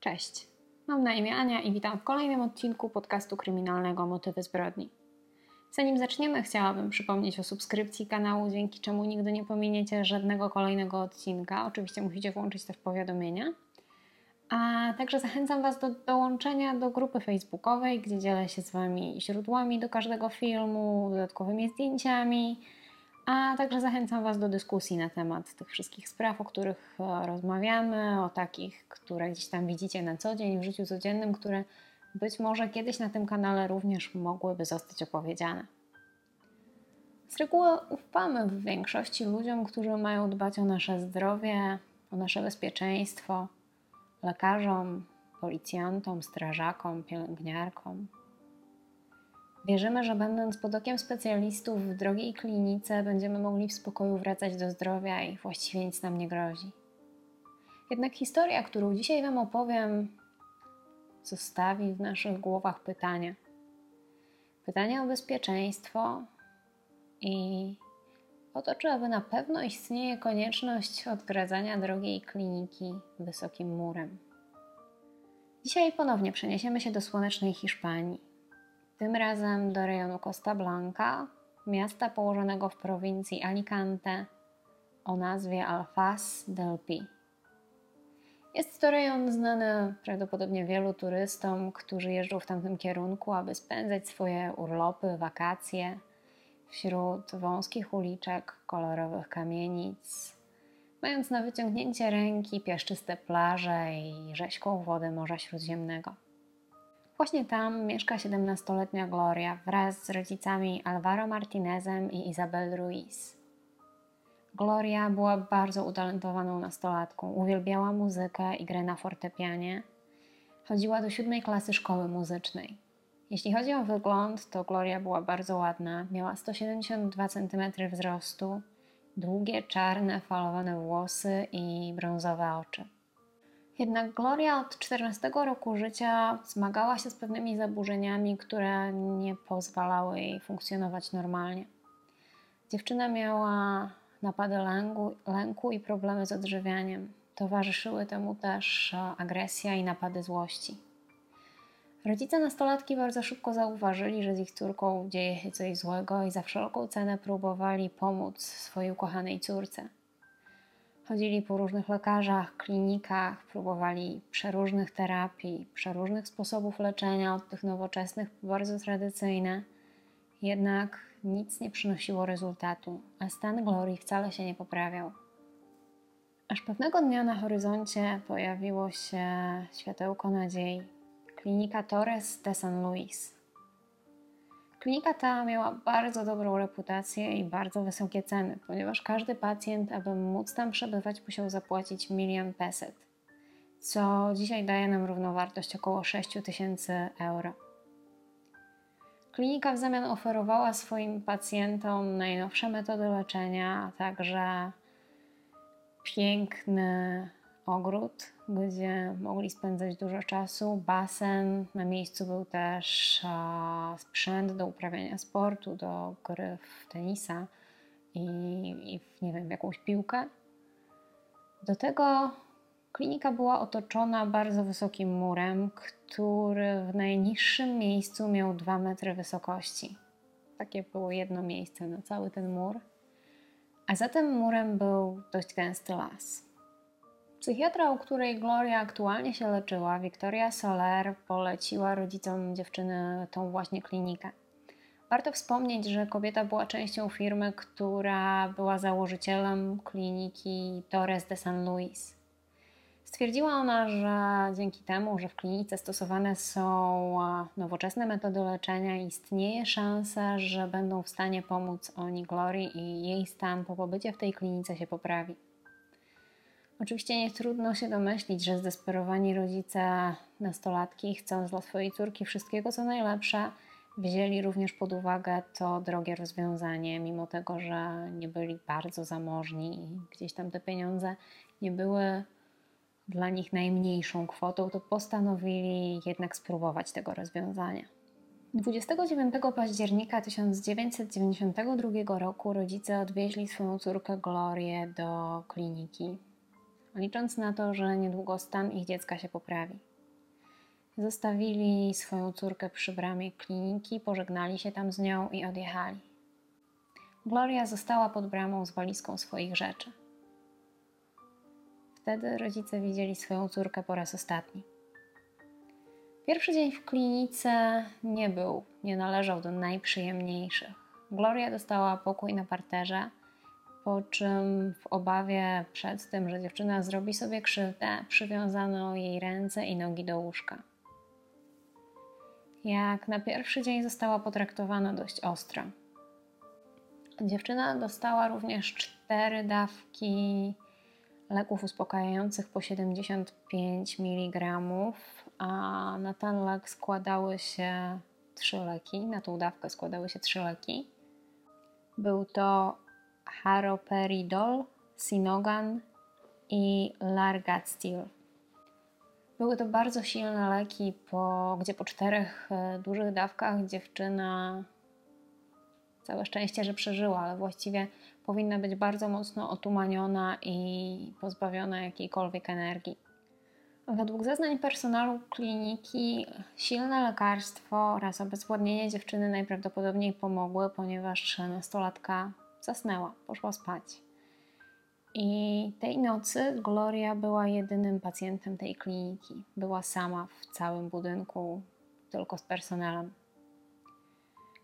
Cześć, mam na imię Ania i witam w kolejnym odcinku podcastu kryminalnego Motywy zbrodni. Zanim zaczniemy, chciałabym przypomnieć o subskrypcji kanału, dzięki czemu nigdy nie pominiecie żadnego kolejnego odcinka. Oczywiście musicie włączyć też powiadomienia. A także zachęcam Was do dołączenia do grupy facebookowej, gdzie dzielę się z Wami źródłami do każdego filmu, dodatkowymi zdjęciami, a także zachęcam Was do dyskusji na temat tych wszystkich spraw, o których e, rozmawiamy, o takich, które gdzieś tam widzicie na co dzień w życiu codziennym, które być może kiedyś na tym kanale również mogłyby zostać opowiedziane. Z reguły ufamy w większości ludziom, którzy mają dbać o nasze zdrowie, o nasze bezpieczeństwo, lekarzom, policjantom, strażakom, pielęgniarkom. Wierzymy, że będąc pod okiem specjalistów w drogiej klinice, będziemy mogli w spokoju wracać do zdrowia i właściwie nic nam nie grozi. Jednak historia, którą dzisiaj Wam opowiem, zostawi w naszych głowach pytania. Pytania o bezpieczeństwo i o to, czy aby na pewno istnieje konieczność odgradzania drogiej kliniki wysokim murem. Dzisiaj ponownie przeniesiemy się do słonecznej Hiszpanii tym razem do rejonu Costa Blanca, miasta położonego w prowincji Alicante o nazwie Alfaz del Pi. Jest to rejon znany prawdopodobnie wielu turystom, którzy jeżdżą w tamtym kierunku, aby spędzać swoje urlopy, wakacje wśród wąskich uliczek, kolorowych kamienic, mając na wyciągnięcie ręki piaszczyste plaże i rzeźką wodę Morza Śródziemnego. Właśnie tam mieszka 17-letnia Gloria wraz z rodzicami Alvaro Martinezem i Isabel Ruiz. Gloria była bardzo utalentowaną nastolatką, uwielbiała muzykę i grę na fortepianie. Chodziła do siódmej klasy szkoły muzycznej. Jeśli chodzi o wygląd, to Gloria była bardzo ładna. Miała 172 cm wzrostu, długie, czarne, falowane włosy i brązowe oczy. Jednak Gloria od 14 roku życia zmagała się z pewnymi zaburzeniami, które nie pozwalały jej funkcjonować normalnie. Dziewczyna miała napady lęku, lęku i problemy z odżywianiem. Towarzyszyły temu też agresja i napady złości. Rodzice nastolatki bardzo szybko zauważyli, że z ich córką dzieje się coś złego i za wszelką cenę próbowali pomóc swojej ukochanej córce. Chodzili po różnych lekarzach, klinikach, próbowali przeróżnych terapii, przeróżnych sposobów leczenia, od tych nowoczesnych po bardzo tradycyjne. Jednak nic nie przynosiło rezultatu, a stan Glorii wcale się nie poprawiał. Aż pewnego dnia na horyzoncie pojawiło się światełko nadziei. Klinika Torres de San Luis. Klinika ta miała bardzo dobrą reputację i bardzo wysokie ceny, ponieważ każdy pacjent, aby móc tam przebywać, musiał zapłacić milion peset, co dzisiaj daje nam równowartość około 6 tysięcy euro. Klinika w zamian oferowała swoim pacjentom najnowsze metody leczenia, a także piękny ogród, gdzie mogli spędzać dużo czasu, basen. Na miejscu był też sprzęt do uprawiania sportu, do gry w tenisa i, i w, nie wiem, jakąś piłkę. Do tego klinika była otoczona bardzo wysokim murem, który w najniższym miejscu miał 2 metry wysokości. Takie było jedno miejsce na cały ten mur. A za tym murem był dość gęsty las. Psychiatra, u której Gloria aktualnie się leczyła, Victoria Soler, poleciła rodzicom dziewczyny tą właśnie klinikę. Warto wspomnieć, że kobieta była częścią firmy, która była założycielem kliniki Torres de San Luis. Stwierdziła ona, że dzięki temu, że w klinice stosowane są nowoczesne metody leczenia, istnieje szansa, że będą w stanie pomóc oni Glorii i jej stan po pobycie w tej klinice się poprawi. Oczywiście nie trudno się domyślić, że zdesperowani rodzice nastolatki, chcąc dla swojej córki wszystkiego co najlepsze, wzięli również pod uwagę to drogie rozwiązanie, mimo tego, że nie byli bardzo zamożni i gdzieś tam te pieniądze nie były dla nich najmniejszą kwotą, to postanowili jednak spróbować tego rozwiązania. 29 października 1992 roku rodzice odwieźli swoją córkę Glorię do kliniki licząc na to, że niedługo stan ich dziecka się poprawi. Zostawili swoją córkę przy bramie kliniki, pożegnali się tam z nią i odjechali. Gloria została pod bramą z walizką swoich rzeczy. Wtedy rodzice widzieli swoją córkę po raz ostatni. Pierwszy dzień w klinice nie był, nie należał do najprzyjemniejszych. Gloria dostała pokój na parterze, po czym w obawie przed tym, że dziewczyna zrobi sobie krzywdę, przywiązano jej ręce i nogi do łóżka. Jak na pierwszy dzień została potraktowana dość ostro. Dziewczyna dostała również cztery dawki leków uspokajających po 75 mg, a na ten lek składały się trzy leki, na tą dawkę składały się trzy leki. Był to haroperidol, sinogan i largatstil. Były to bardzo silne leki, po, gdzie po czterech e, dużych dawkach dziewczyna całe szczęście, że przeżyła, ale właściwie powinna być bardzo mocno otumaniona i pozbawiona jakiejkolwiek energii. Według zeznań personelu kliniki silne lekarstwo oraz obezwładnienie dziewczyny najprawdopodobniej pomogły, ponieważ nastolatka zasnęła, poszła spać. I tej nocy Gloria była jedynym pacjentem tej kliniki. Była sama w całym budynku, tylko z personelem.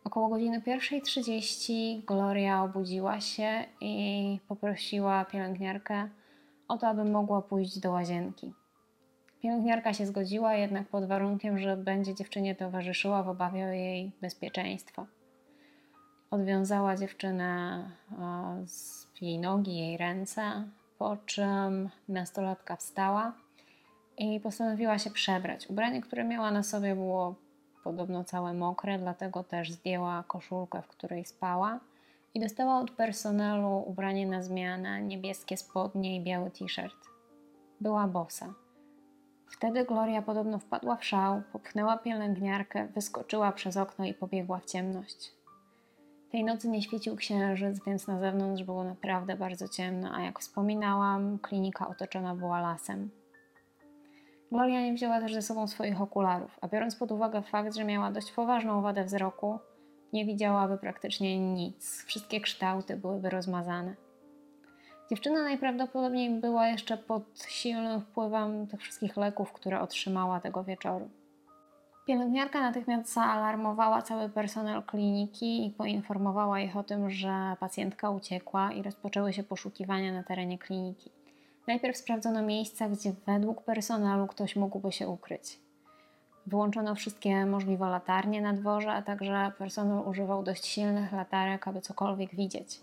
Około godziny 1.30 Gloria obudziła się i poprosiła pielęgniarkę o to, aby mogła pójść do łazienki. Pielęgniarka się zgodziła, jednak pod warunkiem, że będzie dziewczynie towarzyszyła w obawie o jej bezpieczeństwo. Odwiązała dziewczynę z jej nogi, jej ręce, po czym nastolatka wstała i postanowiła się przebrać. Ubranie, które miała na sobie, było podobno całe mokre, dlatego też zdjęła koszulkę, w której spała i dostała od personelu ubranie na zmianę, niebieskie spodnie i biały t-shirt. Była bosa. Wtedy Gloria podobno wpadła w szał, popchnęła pielęgniarkę, wyskoczyła przez okno i pobiegła w ciemność. Tej nocy nie świecił księżyc, więc na zewnątrz było naprawdę bardzo ciemno, a jak wspominałam, klinika otoczona była lasem. Gloria nie wzięła też ze sobą swoich okularów, a biorąc pod uwagę fakt, że miała dość poważną wadę wzroku, nie widziałaby praktycznie nic. Wszystkie kształty byłyby rozmazane. Dziewczyna najprawdopodobniej była jeszcze pod silnym wpływem tych wszystkich leków, które otrzymała tego wieczoru. Pielęgniarka natychmiast zaalarmowała cały personel kliniki i poinformowała ich o tym, że pacjentka uciekła i rozpoczęły się poszukiwania na terenie kliniki. Najpierw sprawdzono miejsca, gdzie według personelu ktoś mógłby się ukryć. Wyłączono wszystkie możliwe latarnie na dworze, a także personel używał dość silnych latarek, aby cokolwiek widzieć.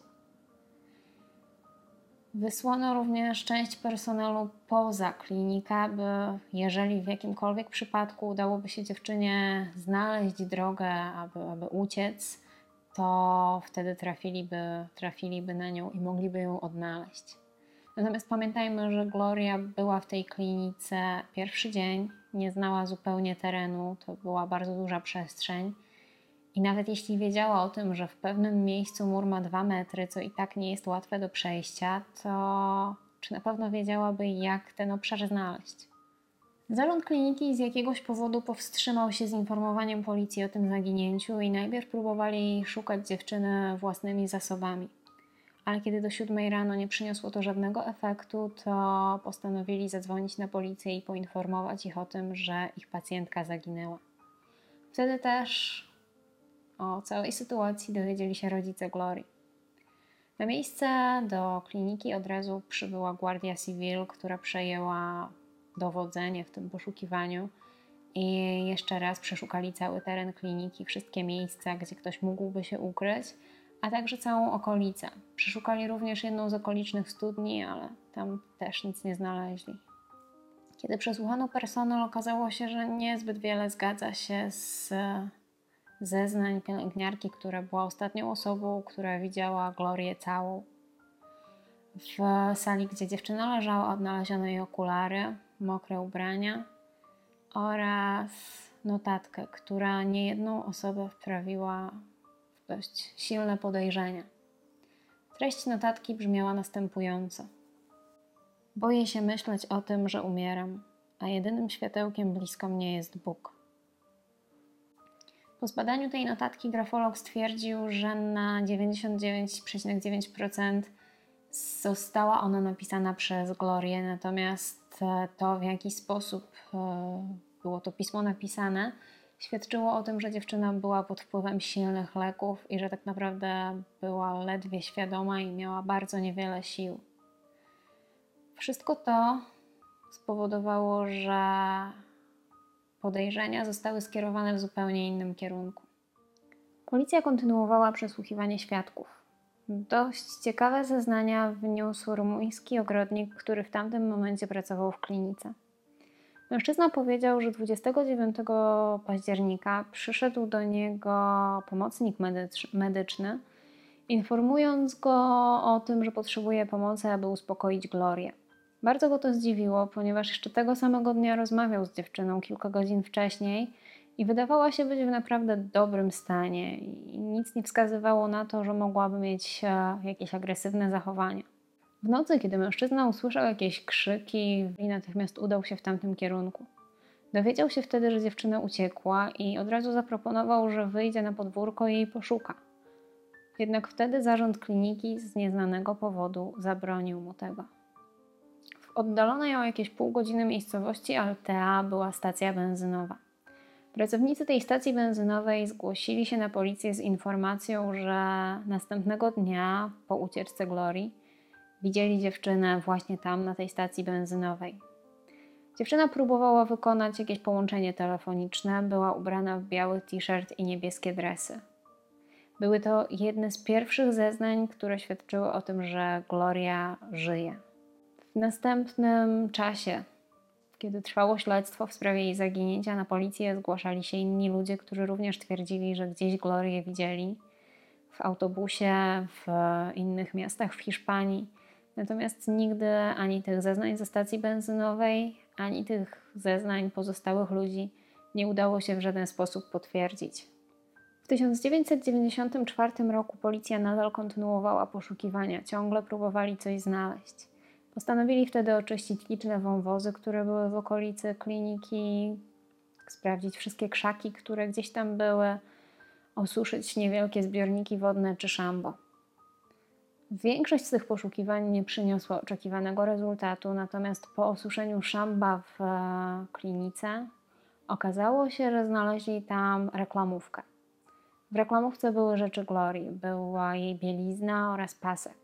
Wysłano również część personelu poza klinikę, by jeżeli w jakimkolwiek przypadku udałoby się dziewczynie znaleźć drogę, aby, aby uciec, to wtedy trafiliby, trafiliby na nią i mogliby ją odnaleźć. Natomiast pamiętajmy, że Gloria była w tej klinice pierwszy dzień, nie znała zupełnie terenu, to była bardzo duża przestrzeń. I nawet jeśli wiedziała o tym, że w pewnym miejscu mur ma dwa metry, co i tak nie jest łatwe do przejścia, to czy na pewno wiedziałaby, jak ten obszar znaleźć? Zarząd kliniki z jakiegoś powodu powstrzymał się z informowaniem policji o tym zaginięciu i najpierw próbowali szukać dziewczyny własnymi zasobami ale kiedy do siódmej rano nie przyniosło to żadnego efektu, to postanowili zadzwonić na policję i poinformować ich o tym, że ich pacjentka zaginęła. Wtedy też o całej sytuacji dowiedzieli się rodzice Glory. Na miejsce do kliniki od razu przybyła Guardia Civil, która przejęła dowodzenie w tym poszukiwaniu i jeszcze raz przeszukali cały teren kliniki, wszystkie miejsca, gdzie ktoś mógłby się ukryć a także całą okolicę. Przeszukali również jedną z okolicznych studni, ale tam też nic nie znaleźli. Kiedy przesłuchano personel, okazało się, że niezbyt wiele zgadza się z zeznań pielęgniarki, która była ostatnią osobą, która widziała Glorię całą. W sali, gdzie dziewczyna leżała, odnaleziono jej okulary, mokre ubrania oraz notatkę, która niejedną osobę wprawiła dość silne podejrzenia. Treść notatki brzmiała następująco: Boję się myśleć o tym, że umieram, a jedynym światełkiem blisko mnie jest Bóg. Po zbadaniu tej notatki grafolog stwierdził, że na 99,9% została ona napisana przez Glorię, natomiast e, to, w jaki sposób e, było to pismo napisane, świadczyło o tym, że dziewczyna była pod wpływem silnych leków i że tak naprawdę była ledwie świadoma i miała bardzo niewiele sił. Wszystko to spowodowało, że podejrzenia zostały skierowane w zupełnie innym kierunku. Policja kontynuowała przesłuchiwanie świadków. Dość ciekawe zeznania wniósł rumuński ogrodnik, który w tamtym momencie pracował w klinice. Mężczyzna powiedział, że 29 października przyszedł do niego pomocnik medyczny, informując go o tym, że potrzebuje pomocy, aby uspokoić Glorię. Bardzo go to zdziwiło, ponieważ jeszcze tego samego dnia rozmawiał z dziewczyną kilka godzin wcześniej i wydawała się być w naprawdę dobrym stanie i nic nie wskazywało na to, że mogłaby mieć e, jakieś agresywne zachowania. W nocy, kiedy mężczyzna usłyszał jakieś krzyki i natychmiast udał się w tamtym kierunku. Dowiedział się wtedy, że dziewczyna uciekła i od razu zaproponował, że wyjdzie na podwórko i jej poszuka. Jednak wtedy zarząd kliniki z nieznanego powodu zabronił mu tego. Oddalonej o jakieś pół godziny miejscowości Altea była stacja benzynowa. Pracownicy tej stacji benzynowej zgłosili się na policję z informacją, że następnego dnia po ucieczce Glorii widzieli dziewczynę właśnie tam, na tej stacji benzynowej. Dziewczyna próbowała wykonać jakieś połączenie telefoniczne, była ubrana w biały t-shirt i niebieskie dresy. Były to jedne z pierwszych zeznań, które świadczyły o tym, że Gloria żyje. W następnym czasie, kiedy trwało śledztwo w sprawie jej zaginięcia, na policję zgłaszali się inni ludzie, którzy również twierdzili, że gdzieś Glorię widzieli w autobusie, w innych miastach w Hiszpanii. Natomiast nigdy ani tych zeznań ze stacji benzynowej, ani tych zeznań pozostałych ludzi nie udało się w żaden sposób potwierdzić. W 1994 roku policja nadal kontynuowała poszukiwania, ciągle próbowali coś znaleźć. Postanowili wtedy oczyścić liczne wąwozy, które były w okolicy kliniki, sprawdzić wszystkie krzaki, które gdzieś tam były, osuszyć niewielkie zbiorniki wodne czy szambo. Większość z tych poszukiwań nie przyniosła oczekiwanego rezultatu, natomiast po osuszeniu szamba w e, klinice okazało się, że znaleźli tam reklamówkę. W reklamówce były rzeczy Glorii, była jej bielizna oraz pasek.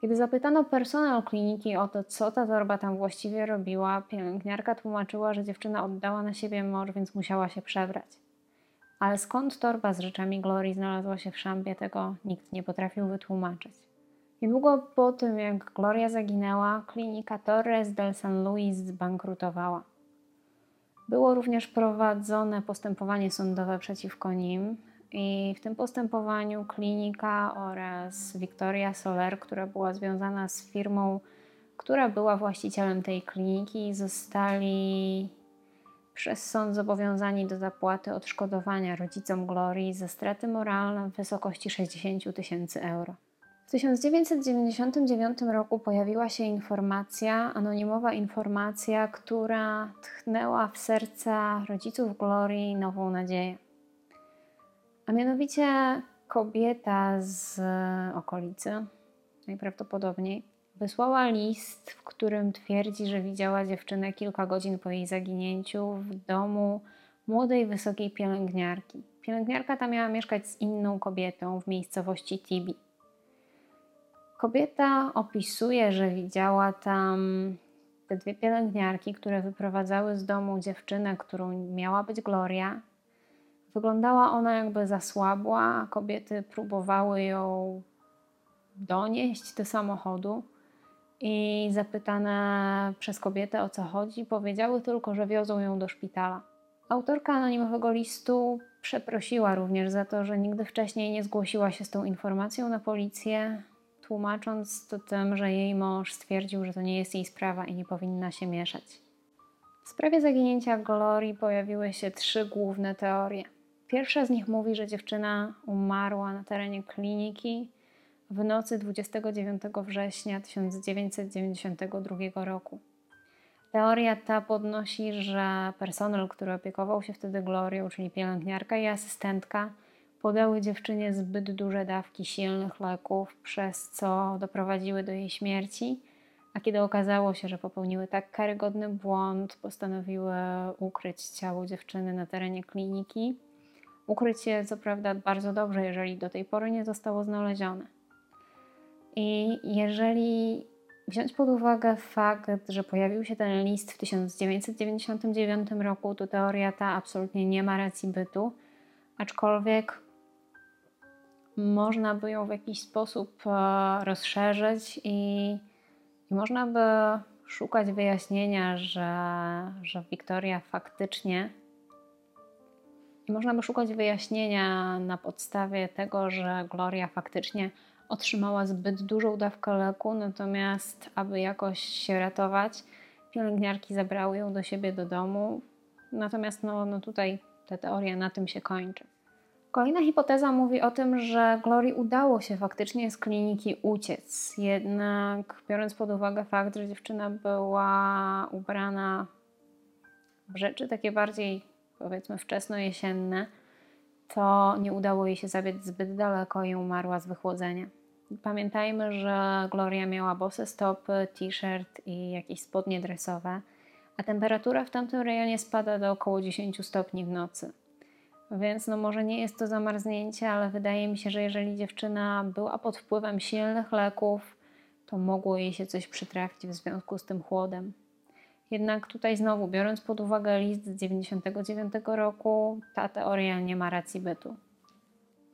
Kiedy zapytano personel kliniki o to, co ta torba tam właściwie robiła, pielęgniarka tłumaczyła, że dziewczyna oddała na siebie mor, więc musiała się przebrać. Ale skąd torba z rzeczami Glorii znalazła się w szambie, tego nikt nie potrafił wytłumaczyć. Niedługo po tym, jak Gloria zaginęła, klinika Torres del San Luis zbankrutowała. Było również prowadzone postępowanie sądowe przeciwko nim, i w tym postępowaniu klinika oraz Victoria Soler, która była związana z firmą, która była właścicielem tej kliniki, zostali przez sąd zobowiązani do zapłaty odszkodowania rodzicom Glorii za straty moralne w wysokości 60 tysięcy euro. W 1999 roku pojawiła się informacja, anonimowa informacja, która tchnęła w serca rodziców Glorii nową nadzieję. A mianowicie kobieta z okolicy, najprawdopodobniej, wysłała list, w którym twierdzi, że widziała dziewczynę kilka godzin po jej zaginięciu w domu młodej, wysokiej pielęgniarki. Pielęgniarka ta miała mieszkać z inną kobietą w miejscowości Tibi. Kobieta opisuje, że widziała tam te dwie pielęgniarki, które wyprowadzały z domu dziewczynę, którą miała być Gloria. Wyglądała ona jakby zasłabła, kobiety próbowały ją donieść do samochodu. I zapytane przez kobietę o co chodzi, powiedziały tylko, że wiozą ją do szpitala. Autorka anonimowego listu przeprosiła również za to, że nigdy wcześniej nie zgłosiła się z tą informacją na policję, tłumacząc to tym, że jej mąż stwierdził, że to nie jest jej sprawa i nie powinna się mieszać. W sprawie zaginięcia Glorii pojawiły się trzy główne teorie. Pierwsza z nich mówi, że dziewczyna umarła na terenie kliniki w nocy 29 września 1992 roku. Teoria ta podnosi, że personel, który opiekował się wtedy Glorią, czyli pielęgniarka i asystentka, podały dziewczynie zbyt duże dawki silnych leków, przez co doprowadziły do jej śmierci. A kiedy okazało się, że popełniły tak karygodny błąd, postanowiły ukryć ciało dziewczyny na terenie kliniki. Ukryć je, co prawda, bardzo dobrze, jeżeli do tej pory nie zostało znalezione. I jeżeli wziąć pod uwagę fakt, że pojawił się ten list w 1999 roku, to teoria ta absolutnie nie ma racji bytu, aczkolwiek można by ją w jakiś sposób e, rozszerzyć i, i można by szukać wyjaśnienia, że, że Wiktoria faktycznie. Można by szukać wyjaśnienia na podstawie tego, że Gloria faktycznie otrzymała zbyt dużą dawkę leku, natomiast aby jakoś się ratować, pielęgniarki zabrały ją do siebie do domu. Natomiast no, no tutaj ta teoria na tym się kończy. Kolejna hipoteza mówi o tym, że Glorii udało się faktycznie z kliniki uciec. Jednak biorąc pod uwagę fakt, że dziewczyna była ubrana w rzeczy takie bardziej powiedzmy wczesno-jesienne, to nie udało jej się zabiec zbyt daleko i umarła z wychłodzenia. Pamiętajmy, że Gloria miała bose stopy, t-shirt i jakieś spodnie dresowe, a temperatura w tamtym rejonie spada do około 10 stopni w nocy. Więc no może nie jest to zamarznięcie, ale wydaje mi się, że jeżeli dziewczyna była pod wpływem silnych leków, to mogło jej się coś przytrafić w związku z tym chłodem. Jednak tutaj znowu, biorąc pod uwagę list z 99 roku, ta teoria nie ma racji bytu.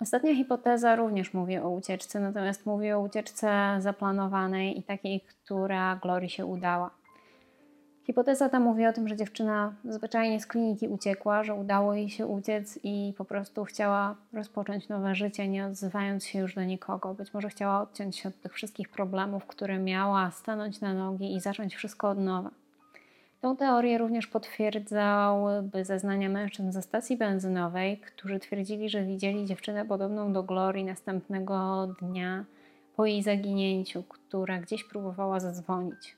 Ostatnia hipoteza również mówi o ucieczce, natomiast mówi o ucieczce zaplanowanej i takiej, która Glory się udała. Hipoteza ta mówi o tym, że dziewczyna zwyczajnie z kliniki uciekła, że udało jej się uciec i po prostu chciała rozpocząć nowe życie, nie odzywając się już do nikogo. Być może chciała odciąć się od tych wszystkich problemów, które miała, stanąć na nogi i zacząć wszystko od nowa. Tą teorię również potwierdzałyby zeznania mężczyzn ze stacji benzynowej, którzy twierdzili, że widzieli dziewczynę podobną do Glorii następnego dnia po jej zaginięciu, która gdzieś próbowała zadzwonić.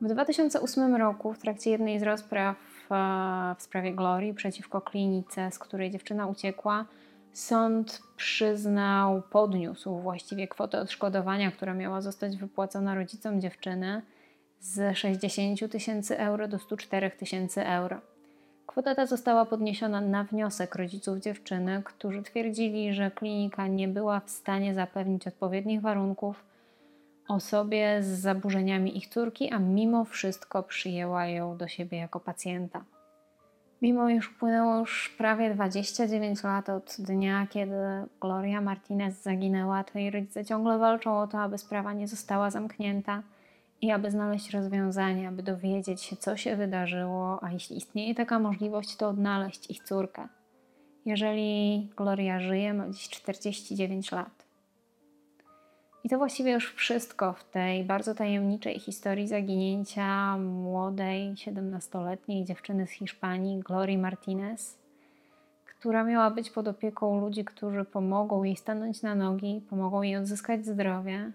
W 2008 roku, w trakcie jednej z rozpraw e, w sprawie Glorii przeciwko klinice, z której dziewczyna uciekła, sąd przyznał, podniósł właściwie kwotę odszkodowania, która miała zostać wypłacona rodzicom dziewczyny z 60 tysięcy euro do 104 tysięcy euro. Kwota ta została podniesiona na wniosek rodziców dziewczyny, którzy twierdzili, że klinika nie była w stanie zapewnić odpowiednich warunków osobie z zaburzeniami ich córki, a mimo wszystko przyjęła ją do siebie jako pacjenta. Mimo iż upłynęło już prawie 29 lat od dnia, kiedy Gloria Martinez zaginęła, to jej rodzice ciągle walczą o to, aby sprawa nie została zamknięta i aby znaleźć rozwiązanie, aby dowiedzieć się, co się wydarzyło, a jeśli istnieje taka możliwość, to odnaleźć ich córkę. Jeżeli Gloria żyje, ma dziś 49 lat. I to właściwie już wszystko w tej bardzo tajemniczej historii zaginięcia młodej, 17-letniej dziewczyny z Hiszpanii, Glory Martinez, która miała być pod opieką ludzi, którzy pomogą jej stanąć na nogi, pomogą jej odzyskać zdrowie.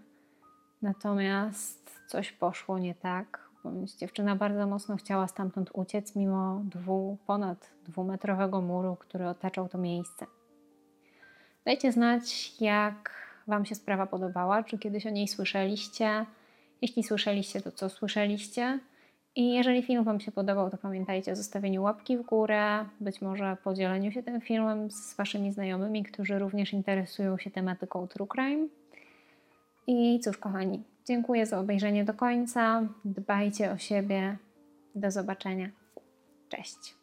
Natomiast coś poszło nie tak, dziewczyna bardzo mocno chciała stamtąd uciec, mimo dwu, ponad dwumetrowego muru, który otaczał to miejsce. Dajcie znać, jak Wam się sprawa podobała, czy kiedyś o niej słyszeliście. Jeśli słyszeliście, to co słyszeliście? I jeżeli film Wam się podobał, to pamiętajcie o zostawieniu łapki w górę, być może podzieleniu się tym filmem z Waszymi znajomymi, którzy również interesują się tematyką True Crime. I cóż, kochani, dziękuję za obejrzenie do końca. Dbajcie o siebie. Do zobaczenia. Cześć.